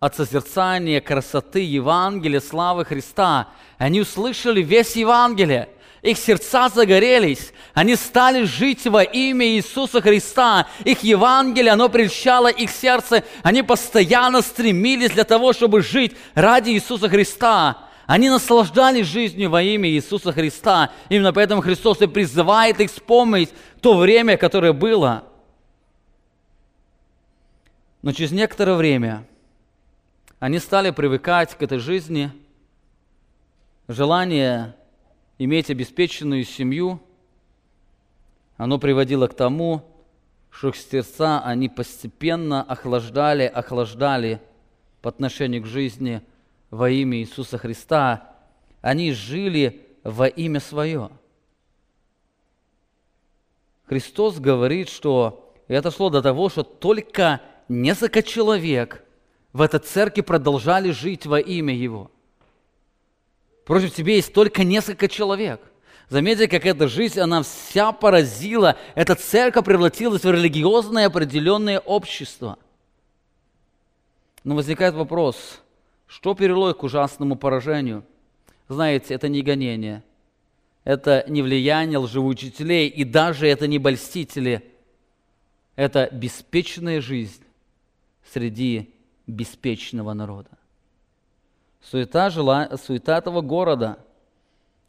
от созерцания красоты Евангелия, славы Христа. Они услышали весь Евангелие – их сердца загорелись, они стали жить во имя Иисуса Христа. Их Евангелие, оно прельщало их сердце, они постоянно стремились для того, чтобы жить ради Иисуса Христа. Они наслаждались жизнью во имя Иисуса Христа. Именно поэтому Христос и призывает их вспомнить то время, которое было. Но через некоторое время они стали привыкать к этой жизни. Желание иметь обеспеченную семью, оно приводило к тому, что их сердца, они постепенно охлаждали, охлаждали по отношению к жизни во имя Иисуса Христа. Они жили во имя свое. Христос говорит, что это шло до того, что только несколько человек в этой церкви продолжали жить во имя Его – Против тебе есть только несколько человек. Заметьте, как эта жизнь, она вся поразила. Эта церковь превратилась в религиозное определенное общество. Но возникает вопрос, что их к ужасному поражению? Знаете, это не гонение, это не влияние лжеучителей, и даже это не больстители. Это беспечная жизнь среди беспечного народа суета, жела... суета этого города,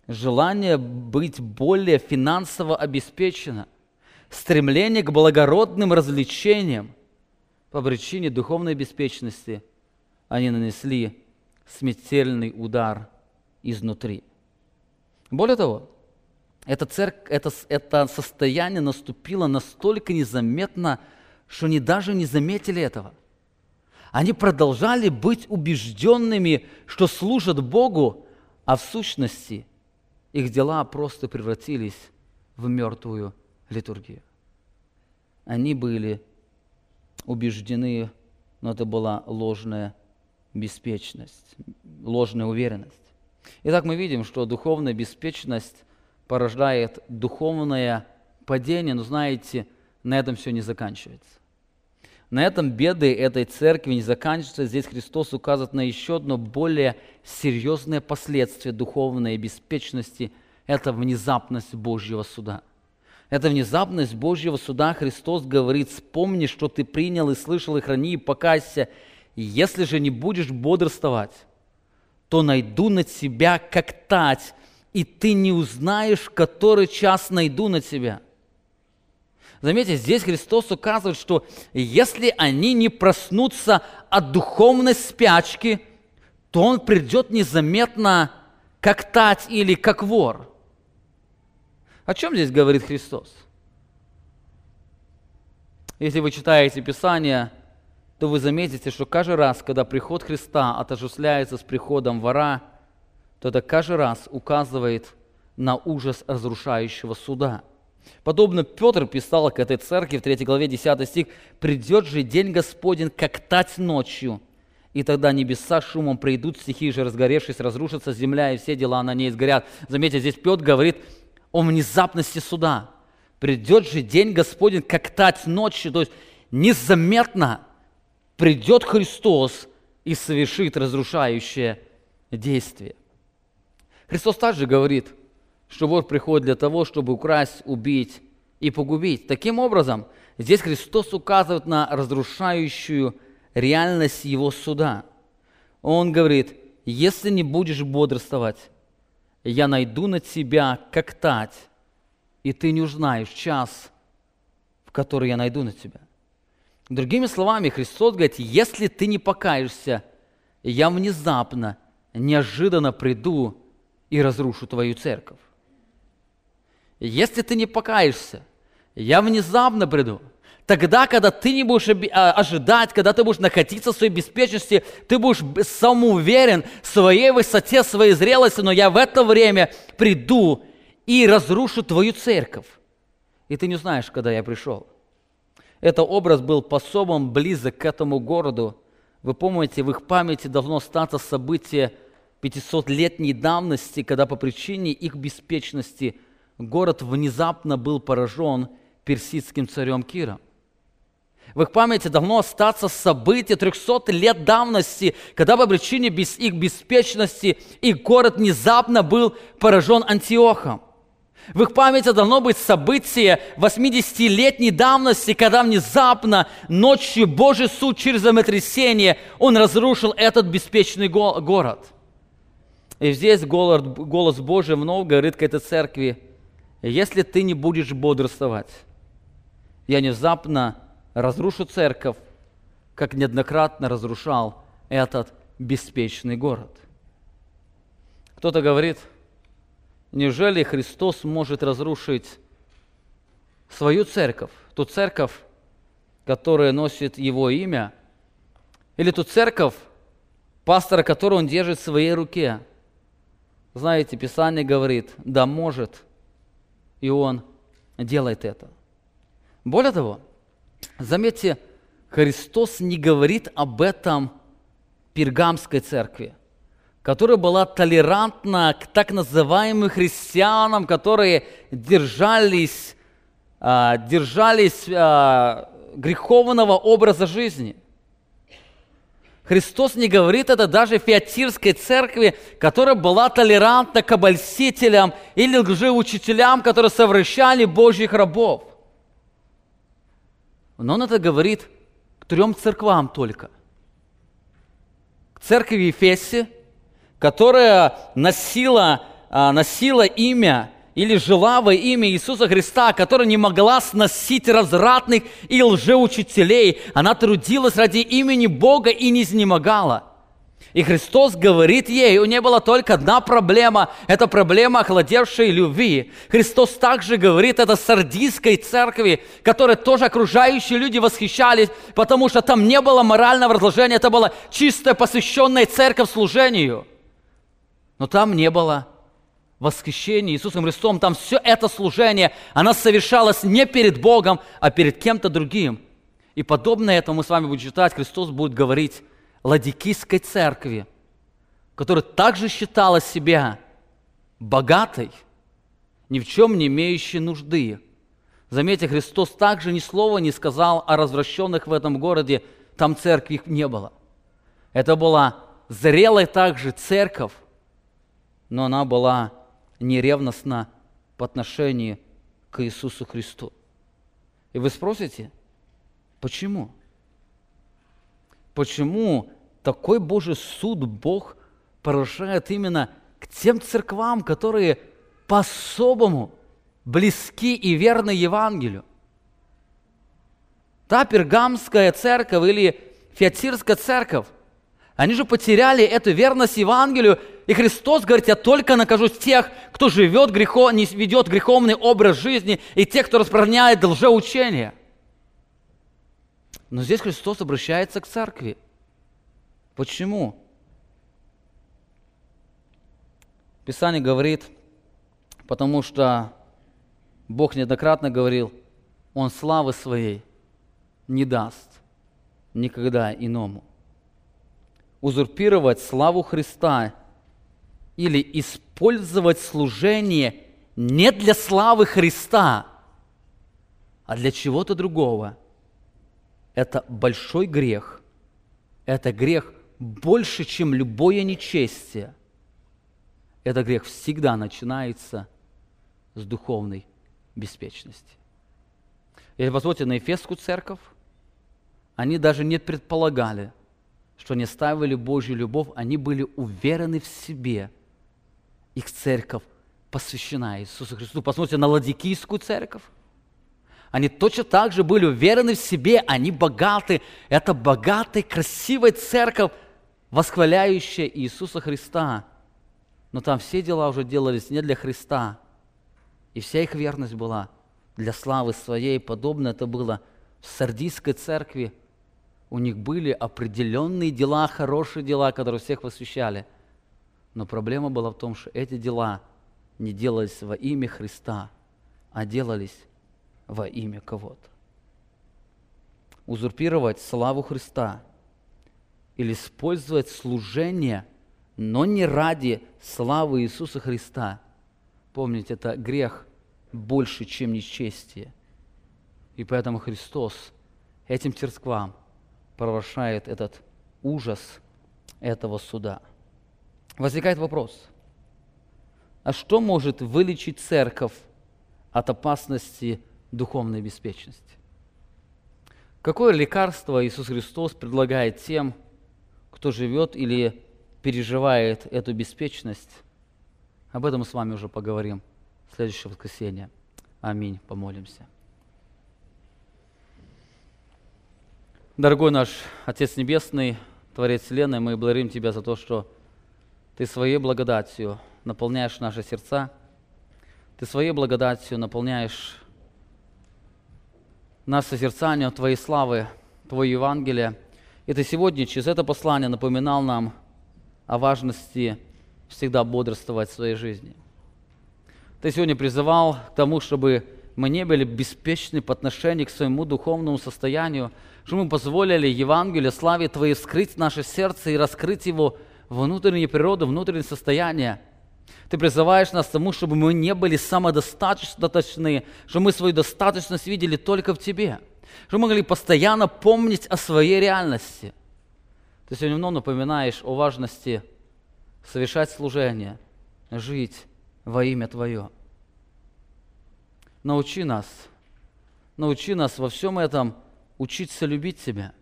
желание быть более финансово обеспечено, стремление к благородным развлечениям. По причине духовной беспечности они нанесли смертельный удар изнутри. Более того, это, церковь, это, это состояние наступило настолько незаметно, что они даже не заметили этого – они продолжали быть убежденными, что служат Богу, а в сущности их дела просто превратились в мертвую литургию. Они были убеждены, но это была ложная беспечность, ложная уверенность. Итак, мы видим, что духовная беспечность порождает духовное падение, но знаете, на этом все не заканчивается. На этом беды этой церкви не заканчиваются. Здесь Христос указывает на еще одно более серьезное последствие духовной беспечности – это внезапность Божьего суда. Это внезапность Божьего суда Христос говорит, вспомни, что ты принял и слышал, и храни, и покайся. Если же не будешь бодрствовать, то найду на тебя, как тать, и ты не узнаешь, который час найду на тебя – Заметьте, здесь Христос указывает, что если они не проснутся от духовной спячки, то Он придет незаметно, как тать или как вор. О чем здесь говорит Христос? Если вы читаете Писание, то вы заметите, что каждый раз, когда приход Христа отождествляется с приходом вора, то это каждый раз указывает на ужас разрушающего суда – Подобно Петр писал к этой церкви в 3 главе 10 стих, «Придет же день Господень, как тать ночью, и тогда небеса шумом придут, стихи же разгоревшись, разрушится земля, и все дела на ней сгорят». Заметьте, здесь Петр говорит о внезапности суда. Придет же день Господень, как тать ночью, то есть незаметно придет Христос и совершит разрушающее действие. Христос также говорит – что вор приходит для того, чтобы украсть, убить и погубить. Таким образом, здесь Христос указывает на разрушающую реальность Его суда. Он говорит, если не будешь бодрствовать, я найду на тебя, как тать, и ты не узнаешь час, в который я найду на тебя. Другими словами, Христос говорит, если ты не покаешься, я внезапно, неожиданно приду и разрушу твою церковь. Если ты не покаешься, я внезапно приду. Тогда, когда ты не будешь а, ожидать, когда ты будешь находиться в своей беспечности, ты будешь самоуверен в своей высоте, в своей зрелости, но я в это время приду и разрушу твою церковь. И ты не знаешь, когда я пришел. Этот образ был по-особому близок к этому городу. Вы помните, в их памяти должно остаться событие 500-летней давности, когда по причине их беспечности город внезапно был поражен персидским царем Киром. В их памяти должно остаться событие 300 лет давности, когда по причине без их беспечности их город внезапно был поражен Антиохом. В их памяти должно быть событие 80-летней давности, когда внезапно ночью Божий суд через землетрясение, он разрушил этот беспечный город. И здесь голос, Божий много говорит к этой церкви, если ты не будешь бодрствовать, я внезапно разрушу церковь, как неоднократно разрушал этот беспечный город. Кто-то говорит – Неужели Христос может разрушить свою церковь, ту церковь, которая носит Его имя, или ту церковь, пастора, которую Он держит в своей руке? Знаете, Писание говорит, да может, и Он делает это. Более того, заметьте, Христос не говорит об этом пергамской церкви которая была толерантна к так называемым христианам, которые держались, а, держались а, греховного образа жизни. Христос не говорит это даже в Фиатирской церкви, которая была толерантна к обольстителям или лжеучителям, которые совращали Божьих рабов. Но он это говорит к трем церквам только. К церкви Ефесе – которая носила, а, носила имя или жила во имя Иисуса Христа, которая не могла сносить развратных и лжеучителей. Она трудилась ради имени Бога и не изнемогала. И Христос говорит ей, у нее была только одна проблема, это проблема охладевшей любви. Христос также говорит это сардийской церкви, которой тоже окружающие люди восхищались, потому что там не было морального разложения, это была чистая посвященная церковь служению. Но там не было восхищения Иисусом Христом. Там все это служение, оно совершалось не перед Богом, а перед кем-то другим. И подобно этому мы с вами будем читать, Христос будет говорить Ладикийской церкви, которая также считала себя богатой, ни в чем не имеющей нужды. Заметьте, Христос также ни слова не сказал о развращенных в этом городе, там церкви не было. Это была зрелая также церковь, но она была неревностна по отношению к Иисусу Христу. И вы спросите, почему? Почему такой Божий суд Бог поражает именно к тем церквам, которые по-особому близки и верны Евангелию? Та пергамская церковь или фиатирская церковь, они же потеряли эту верность Евангелию, и Христос говорит, я только накажу тех, кто живет грехо, не ведет греховный образ жизни, и тех, кто распространяет лжеучение. Но здесь Христос обращается к церкви. Почему? Писание говорит, потому что Бог неоднократно говорил, Он славы своей не даст никогда иному узурпировать славу Христа или использовать служение не для славы Христа, а для чего-то другого. Это большой грех. Это грех больше, чем любое нечестие. Этот грех всегда начинается с духовной беспечности. Если посмотрите на Ефесскую церковь, они даже не предполагали – что они ставили Божью любовь, они были уверены в себе. Их церковь посвящена Иисусу Христу. Посмотрите на Ладикийскую церковь. Они точно так же были уверены в себе, они богаты. Это богатая, красивая церковь, восхваляющая Иисуса Христа. Но там все дела уже делались не для Христа. И вся их верность была для славы своей. Подобно это было в Сардийской церкви. У них были определенные дела, хорошие дела, которые всех восхищали. Но проблема была в том, что эти дела не делались во имя Христа, а делались во имя кого-то. Узурпировать славу Христа или использовать служение, но не ради славы Иисуса Христа. Помните, это грех больше, чем нечестие. И поэтому Христос этим церквам провозглашает этот ужас этого суда. Возникает вопрос, а что может вылечить церковь от опасности духовной беспечности. Какое лекарство Иисус Христос предлагает тем, кто живет или переживает эту беспечность? Об этом мы с вами уже поговорим в следующее воскресенье. Аминь. Помолимся. Дорогой наш Отец Небесный, Творец Вселенной, мы благодарим Тебя за то, что Ты своей благодатью наполняешь наши сердца, Ты своей благодатью наполняешь нас созерцанием Твоей славы, Твое Евангелие. И Ты сегодня через это послание напоминал нам о важности всегда бодрствовать в своей жизни. Ты сегодня призывал к тому, чтобы мы не были беспечны по отношению к своему духовному состоянию, чтобы мы позволили Евангелию, славе Твоей скрыть наше сердце и раскрыть его внутреннюю природу, внутреннее состояние – ты призываешь нас к тому, чтобы мы не были самодостаточны, чтобы мы свою достаточность видели только в Тебе, чтобы мы могли постоянно помнить о своей реальности. Ты сегодня вновь напоминаешь о важности совершать служение, жить во имя Твое. Научи нас, научи нас во всем этом учиться любить Тебя –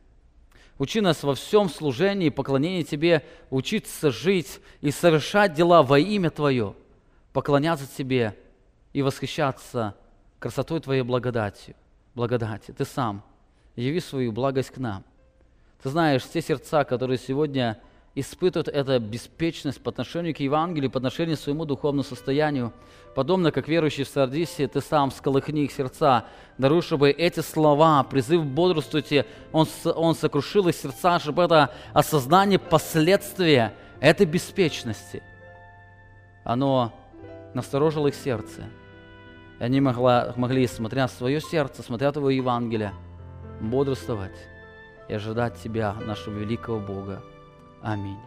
Учи нас во всем служении и поклонении Тебе, учиться жить и совершать дела во имя Твое, поклоняться Тебе и восхищаться красотой Твоей благодати. благодати. Ты сам яви свою благость к нам. Ты знаешь, те сердца, которые сегодня испытывают эту беспечность по отношению к Евангелию, по отношению к своему духовному состоянию. Подобно как верующий в Сардисе, ты сам сколыхни их сердца, даруй, эти слова, призыв бодрствуйте, он, он сокрушил их сердца, чтобы это осознание последствия этой беспечности, оно насторожило их сердце. И они могла, могли, смотря на свое сердце, смотря на Твое Евангелие, бодрствовать и ожидать Тебя, нашего великого Бога. Аминь.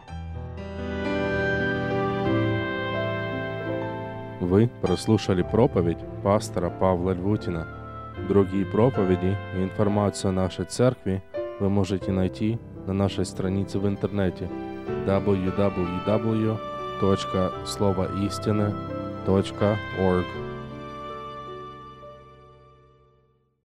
Вы прослушали проповедь пастора Павла Львутина. Другие проповеди и информацию о нашей церкви вы можете найти на нашей странице в интернете www.словоистины.org